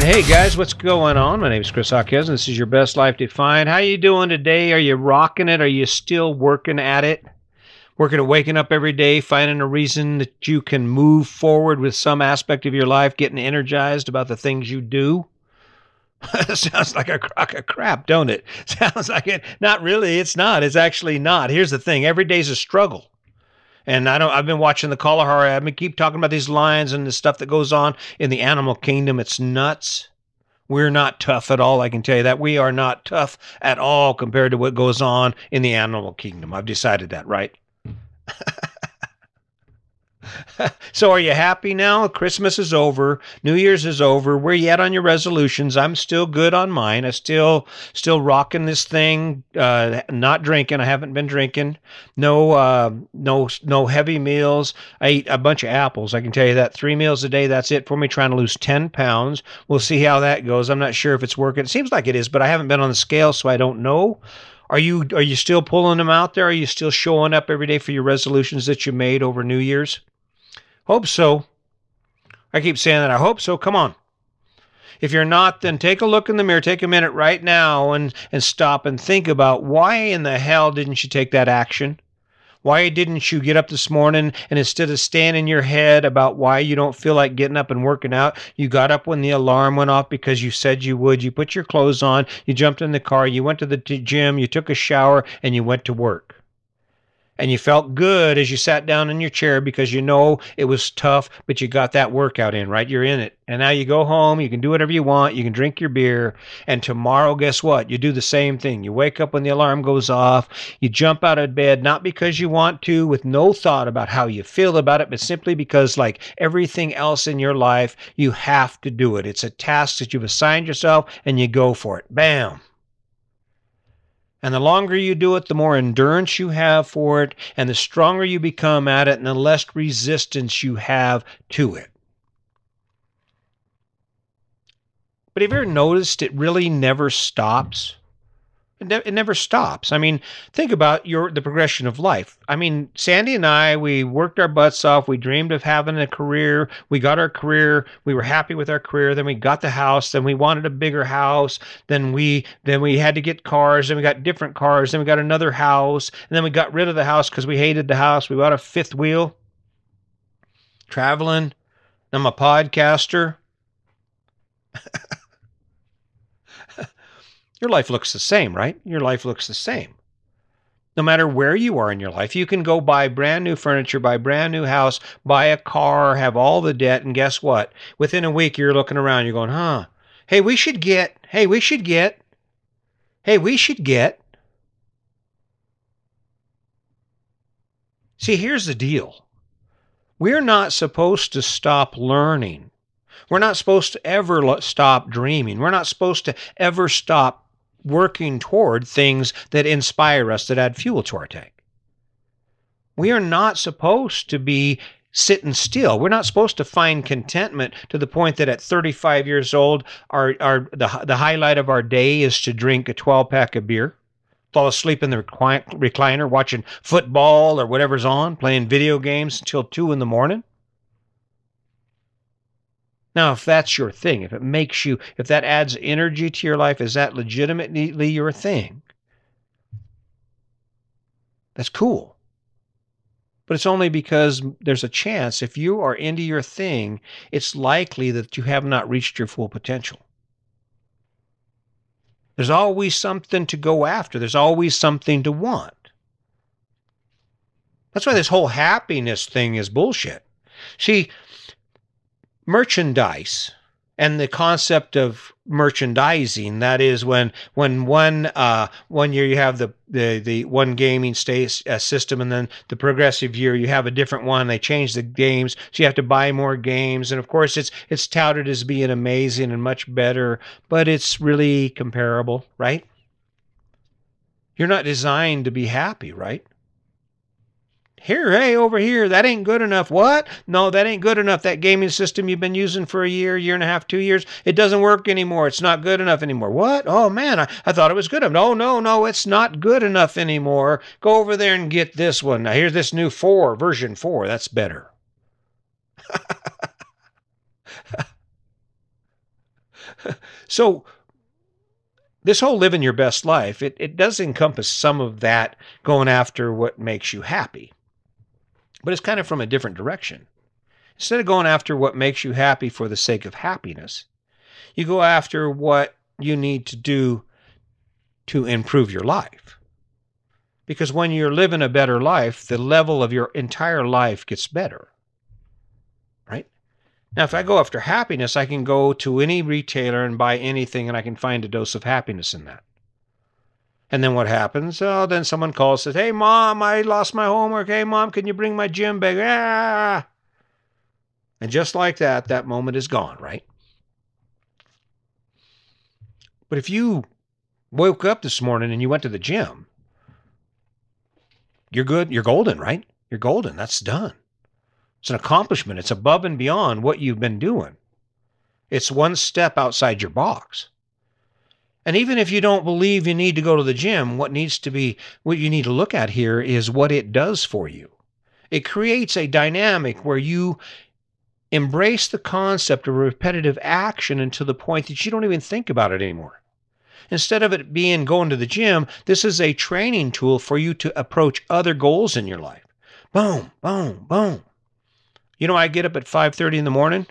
right, hey guys, what's going on? My name is Chris Hawkins, and this is your best life defined. How you doing today? Are you rocking it? Are you still working at it? Working at waking up every day, finding a reason that you can move forward with some aspect of your life, getting energized about the things you do. Sounds like a crock of crap, don't it? Sounds like it. Not really. It's not. It's actually not. Here's the thing: every day's a struggle. And I don't. I've been watching the Kalahari. I've been keep talking about these lions and the stuff that goes on in the animal kingdom. It's nuts. We're not tough at all. I can tell you that we are not tough at all compared to what goes on in the animal kingdom. I've decided that, right? so are you happy now? Christmas is over. New Year's is over. Where you at on your resolutions? I'm still good on mine. I still still rocking this thing. Uh, not drinking. I haven't been drinking. No uh, no no heavy meals. I eat a bunch of apples. I can tell you that. Three meals a day. That's it for me. Trying to lose ten pounds. We'll see how that goes. I'm not sure if it's working. It seems like it is, but I haven't been on the scale, so I don't know. Are you are you still pulling them out there? Are you still showing up every day for your resolutions that you made over New Year's? Hope so. I keep saying that. I hope so. Come on. If you're not, then take a look in the mirror. Take a minute right now and, and stop and think about why in the hell didn't you take that action? Why didn't you get up this morning and instead of staying in your head about why you don't feel like getting up and working out, you got up when the alarm went off because you said you would. You put your clothes on, you jumped in the car, you went to the gym, you took a shower, and you went to work and you felt good as you sat down in your chair because you know it was tough, but you got that workout in, right? You're in it. And now you go home, you can do whatever you want, you can drink your beer, and tomorrow, guess what? You do the same thing. You wake up when the alarm goes off, you jump out of bed, not because you want to, with no thought about how you feel about it, but simply because, like everything else in your life, you have to do it. It's a task that you've assigned yourself, and you go for it. Bam. And the longer you do it, the more endurance you have for it, and the stronger you become at it, and the less resistance you have to it. But have you ever noticed it really never stops? It, never stops. I mean, think about your the progression of life. I mean, Sandy and I, we worked our butts off. We dreamed of having a career. We got our career. We were happy with our career. Then we got the house. Then we wanted a bigger house. Then we then we had to get cars. Then we got different cars. Then we got another house. And then we got rid of the house because we hated the house. We bought a fifth wheel. Traveling. I'm a podcaster. your life looks the same, right? Your life looks the same. No matter where you are in your life, you can go buy brand new furniture, buy brand new house, buy a car, have all the debt, and guess what? Within a week, you're looking around, you're going, huh? Hey, we should get, hey, we should get, hey, we should get. See, here's the deal we're not supposed to stop learning. We're not supposed to ever stop dreaming. We're not supposed to ever stop working toward things that inspire us, that add fuel to our tank. We are not supposed to be sitting still. We're not supposed to find contentment to the point that at 35 years old, our, our the, the highlight of our day is to drink a 12 pack of beer, fall asleep in the recliner watching football or whatever's on, playing video games until 2 in the morning. Now, if that's your thing, if it makes you, if that adds energy to your life, is that legitimately your thing? That's cool. But it's only because there's a chance if you are into your thing, it's likely that you have not reached your full potential. There's always something to go after, there's always something to want. That's why this whole happiness thing is bullshit. See, merchandise and the concept of merchandising. That is when when one uh one year you have the the, the one gaming state uh, system and then the progressive year you have a different one. They change the games so you have to buy more games. And of course it's it's touted as being amazing and much better but it's really comparable right? You're not designed to be happy right here, hey, over here, that ain't good enough. What? No, that ain't good enough. That gaming system you've been using for a year, year and a half, two years, it doesn't work anymore. It's not good enough anymore. What? Oh, man, I, I thought it was good enough. No, no, no, it's not good enough anymore. Go over there and get this one. Now, here's this new 4, version 4. That's better. so this whole living your best life, it, it does encompass some of that going after what makes you happy. But it's kind of from a different direction. Instead of going after what makes you happy for the sake of happiness, you go after what you need to do to improve your life. Because when you're living a better life, the level of your entire life gets better. Right? Now, if I go after happiness, I can go to any retailer and buy anything and I can find a dose of happiness in that. And then what happens? Oh, then someone calls says, Hey, mom, I lost my homework. Hey, mom, can you bring my gym bag? Ah! And just like that, that moment is gone, right? But if you woke up this morning and you went to the gym, you're good. You're golden, right? You're golden. That's done. It's an accomplishment. It's above and beyond what you've been doing. It's one step outside your box. And even if you don't believe you need to go to the gym, what needs to be, what you need to look at here is what it does for you. It creates a dynamic where you embrace the concept of repetitive action until the point that you don't even think about it anymore. Instead of it being going to the gym, this is a training tool for you to approach other goals in your life. Boom, boom, boom. You know, I get up at 5:30 in the morning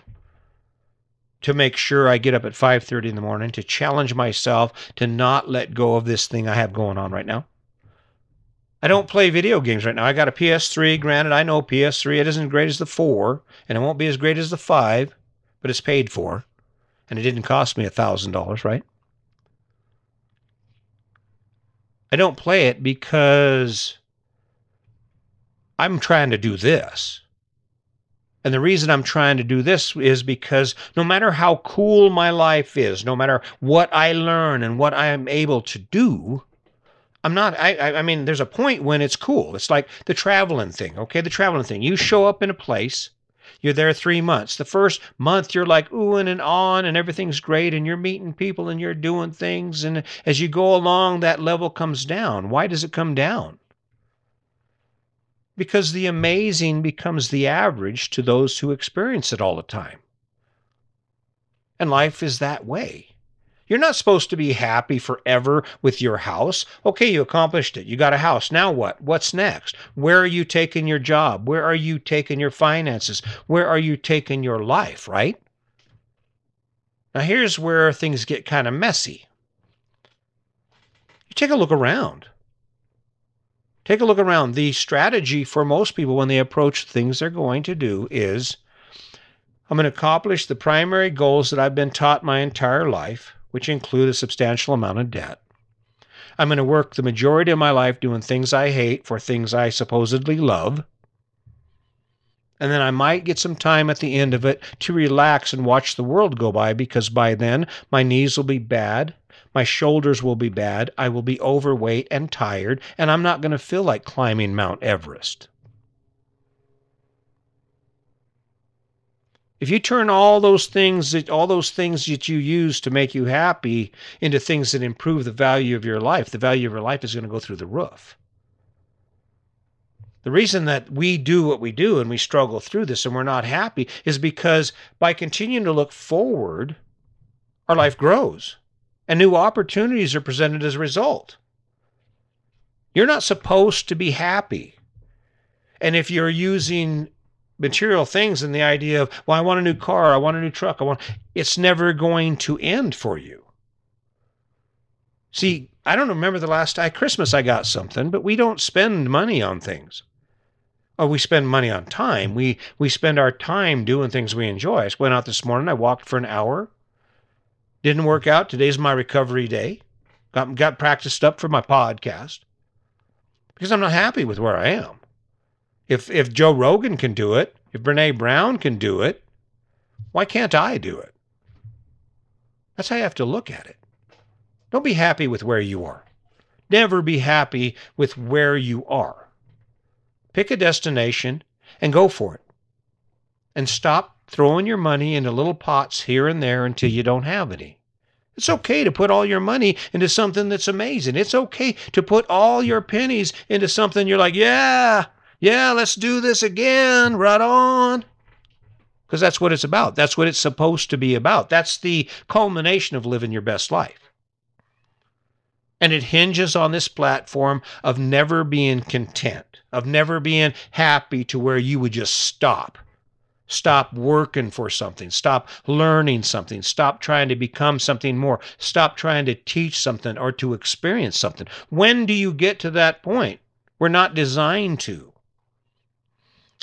to make sure I get up at 5:30 in the morning to challenge myself to not let go of this thing I have going on right now. I don't play video games right now. I got a PS3. Granted, I know PS3 it isn't great as the 4, and it won't be as great as the 5, but it's paid for, and it didn't cost me a $1,000, right? I don't play it because I'm trying to do this. And the reason I'm trying to do this is because no matter how cool my life is, no matter what I learn and what I am able to do, I'm not, I, I mean, there's a point when it's cool. It's like the traveling thing, okay? The traveling thing. You show up in a place, you're there three months. The first month, you're like oohing and on, and everything's great, and you're meeting people and you're doing things. And as you go along, that level comes down. Why does it come down? Because the amazing becomes the average to those who experience it all the time. And life is that way. You're not supposed to be happy forever with your house. Okay, you accomplished it. You got a house. Now what? What's next? Where are you taking your job? Where are you taking your finances? Where are you taking your life, right? Now, here's where things get kind of messy. You take a look around. Take a look around. The strategy for most people when they approach things they're going to do is I'm going to accomplish the primary goals that I've been taught my entire life which include a substantial amount of debt. I'm going to work the majority of my life doing things I hate for things I supposedly love. And then I might get some time at the end of it to relax and watch the world go by because by then my knees will be bad, my shoulders will be bad, I will be overweight and tired, and I'm not going to feel like climbing Mount Everest. If you turn all those things that all those things that you use to make you happy into things that improve the value of your life, the value of your life is going to go through the roof. The reason that we do what we do and we struggle through this and we're not happy is because by continuing to look forward, our life grows and new opportunities are presented as a result. You're not supposed to be happy. And if you're using material things and the idea of, well, I want a new car, I want a new truck, I want it's never going to end for you. See, I don't remember the last time Christmas I got something, but we don't spend money on things. Oh, we spend money on time. We we spend our time doing things we enjoy. I went out this morning, I walked for an hour. Didn't work out. Today's my recovery day. Got got practiced up for my podcast. Because I'm not happy with where I am. If if Joe Rogan can do it, if Brene Brown can do it, why can't I do it? That's how you have to look at it. Don't be happy with where you are. Never be happy with where you are. Pick a destination and go for it. And stop throwing your money into little pots here and there until you don't have any. It's okay to put all your money into something that's amazing. It's okay to put all your pennies into something you're like, yeah, yeah, let's do this again. Right on. because that's what it's about. That's what it's supposed to be about. That's the culmination of living your best life. And it hinges on this platform of never being content, of never being happy to where you would just stop. Stop working for something. Stop learning something. Stop trying to become something more. Stop trying to teach something or to experience something. When do you get to that point? We're not designed to.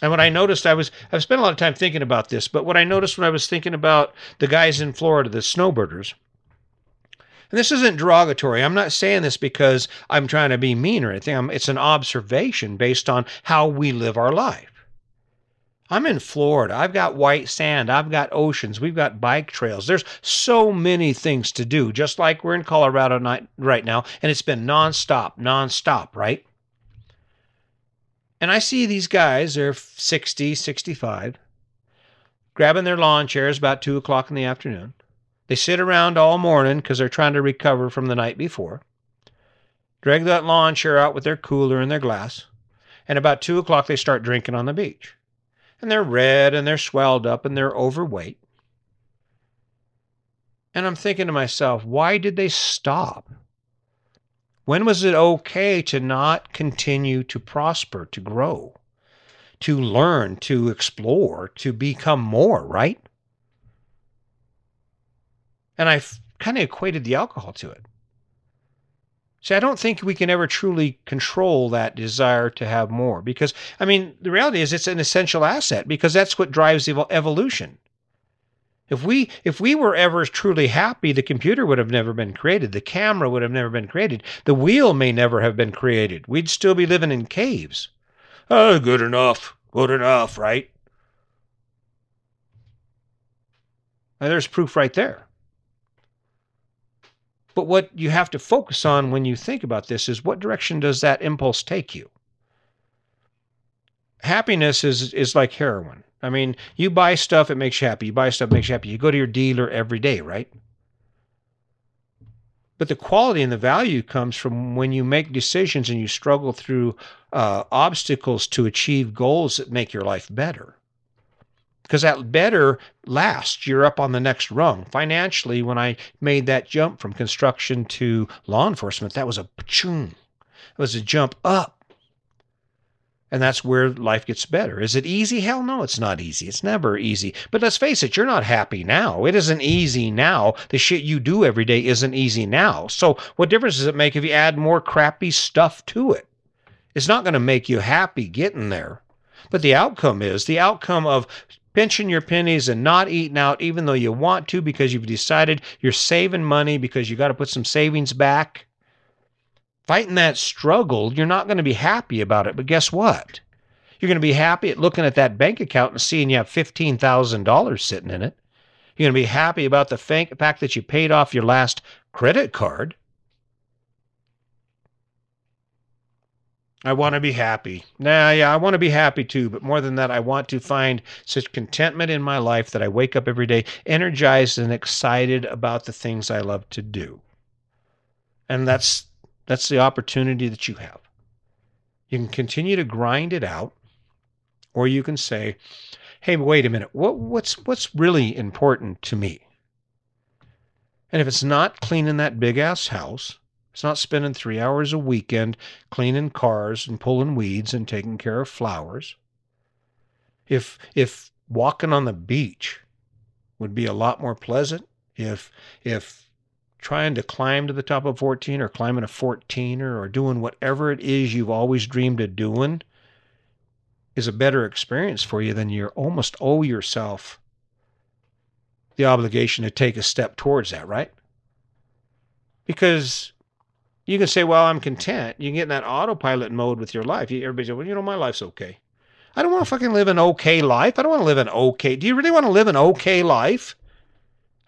And what I noticed, I was I've spent a lot of time thinking about this, but what I noticed when I was thinking about the guys in Florida, the snowbirders, and this isn't derogatory. I'm not saying this because I'm trying to be mean or anything. I'm, it's an observation based on how we live our life. I'm in Florida. I've got white sand. I've got oceans. We've got bike trails. There's so many things to do, just like we're in Colorado right now, and it's been nonstop, nonstop, right? And I see these guys, they're 60, 65, grabbing their lawn chairs about 2 o'clock in the afternoon. They sit around all morning because they're trying to recover from the night before. Drag that lawn chair out with their cooler and their glass. And about 2 o'clock, they start drinking on the beach. And they're red and they're swelled up and they're overweight. And I'm thinking to myself, why did they stop? When was it okay to not continue to prosper, to grow, to learn, to explore, to become more, right? And I kind of equated the alcohol to it. See, I don't think we can ever truly control that desire to have more because, I mean, the reality is it's an essential asset because that's what drives evolution. If we if we were ever truly happy, the computer would have never been created. The camera would have never been created. The wheel may never have been created. We'd still be living in caves. Oh, good enough. Good enough, right? And there's proof right there. But what you have to focus on when you think about this is what direction does that impulse take you? Happiness is is like heroin. I mean, you buy stuff, it makes you happy. You buy stuff, it makes you happy. You go to your dealer every day, right? But the quality and the value comes from when you make decisions and you struggle through uh, obstacles to achieve goals that make your life better. Because that better lasts. You're up on the next rung. Financially, when I made that jump from construction to law enforcement, that was a choom. It was a jump up. And that's where life gets better. Is it easy? Hell no, it's not easy. It's never easy. But let's face it, you're not happy now. It isn't easy now. The shit you do every day isn't easy now. So, what difference does it make if you add more crappy stuff to it? It's not going to make you happy getting there. But the outcome is the outcome of pinching your pennies and not eating out, even though you want to because you've decided you're saving money because you got to put some savings back fighting that struggle, you're not going to be happy about it. But guess what? You're going to be happy at looking at that bank account and seeing you have $15,000 sitting in it. You're going to be happy about the fact that you paid off your last credit card. I want to be happy. Nah, yeah, I want to be happy too. But more than that, I want to find such contentment in my life that I wake up every day energized and excited about the things I love to do. And that's that's the opportunity that you have. You can continue to grind it out, or you can say, hey, wait a minute, what, what's, what's really important to me? And if it's not cleaning that big ass house, it's not spending three hours a weekend cleaning cars and pulling weeds and taking care of flowers. If if walking on the beach would be a lot more pleasant, if if trying to climb to the top of 14 or climbing a 14er or doing whatever it is you've always dreamed of doing is a better experience for you, then you almost owe yourself the obligation to take a step towards that, right? Because you can say, well, I'm content. You can get in that autopilot mode with your life. Everybody says, well, you know, my life's okay. I don't want to fucking live an okay life. I don't want to live an okay. Do you really want to live an okay life?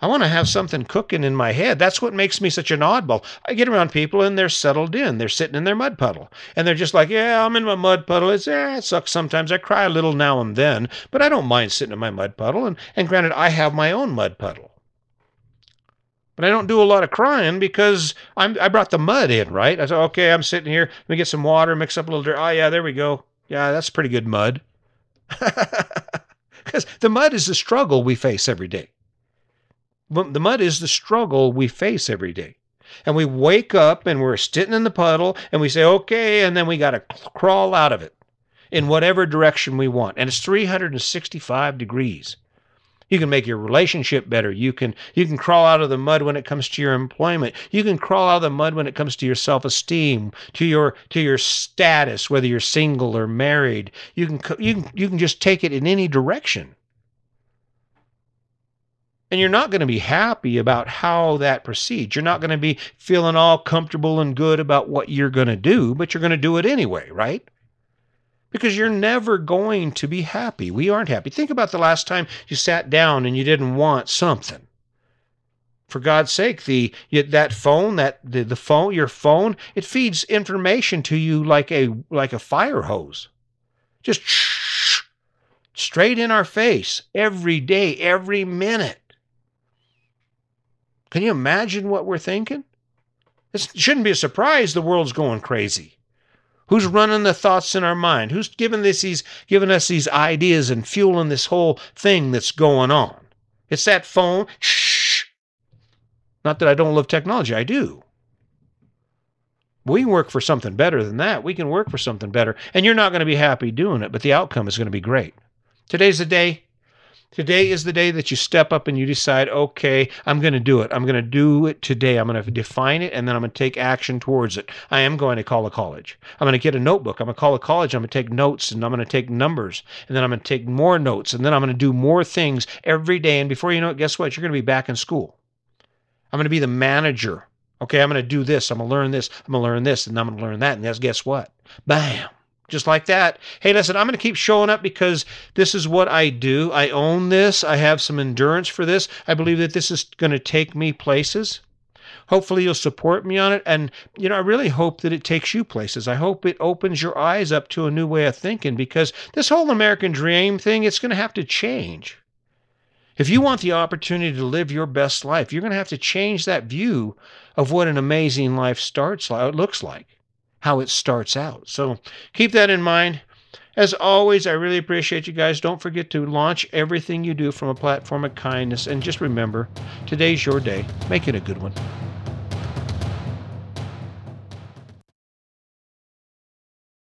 I want to have something cooking in my head. That's what makes me such an oddball. I get around people and they're settled in. They're sitting in their mud puddle. And they're just like, yeah, I'm in my mud puddle. It's, eh, it sucks sometimes. I cry a little now and then, but I don't mind sitting in my mud puddle. And, and granted, I have my own mud puddle. But I don't do a lot of crying because I'm, I brought the mud in, right? I said, okay, I'm sitting here. Let me get some water, mix up a little dirt. Oh, yeah, there we go. Yeah, that's pretty good mud. Because the mud is the struggle we face every day. The mud is the struggle we face every day. And we wake up and we're sitting in the puddle and we say, okay, and then we got to crawl out of it in whatever direction we want. And it's 365 degrees. You can make your relationship better. You can you can crawl out of the mud when it comes to your employment. You can crawl out of the mud when it comes to your self-esteem, to your to your status, whether you're single or married. You can you can you can just take it in any direction. And you're not going to be happy about how that proceeds. You're not going to be feeling all comfortable and good about what you're going to do, but you're going to do it anyway, right? Because you're never going to be happy. We aren't happy. Think about the last time you sat down and you didn't want something. For God's sake, the that phone, that the, the phone, your phone, it feeds information to you like a like a fire hose. Just shh, straight in our face every day, every minute. Can you imagine what we're thinking? It shouldn't be a surprise the world's going crazy. Who's running the thoughts in our mind? Who's giving this these giving us these ideas and fueling this whole thing that's going on? It's that phone. Shh. Not that I don't love technology, I do. We can work for something better than that. We can work for something better. And you're not going to be happy doing it, but the outcome is going to be great. Today's the day Today is the day that you step up and you decide, okay, I'm going to do it. I'm going to do it today. I'm going to define it and then I'm going to take action towards it. I am going to call a college. I'm going to get a notebook. I'm going to call a college. I'm going to take notes and I'm going to take numbers and then I'm going to take more notes and then I'm going to do more things every day. And before you know it, guess what? You're going to be back in school. I'm going to be the manager. Okay, I'm going to do this. I'm going to learn this. I'm going to learn this and I'm going to learn that. And guess what? Bam just like that. Hey, listen, I'm going to keep showing up because this is what I do. I own this. I have some endurance for this. I believe that this is going to take me places. Hopefully, you'll support me on it. And, you know, I really hope that it takes you places. I hope it opens your eyes up to a new way of thinking because this whole American dream thing, it's going to have to change. If you want the opportunity to live your best life, you're going to have to change that view of what an amazing life starts like, looks like how it starts out. So keep that in mind. As always, I really appreciate you guys. Don't forget to launch everything you do from a platform of kindness. And just remember, today's your day. Make it a good one.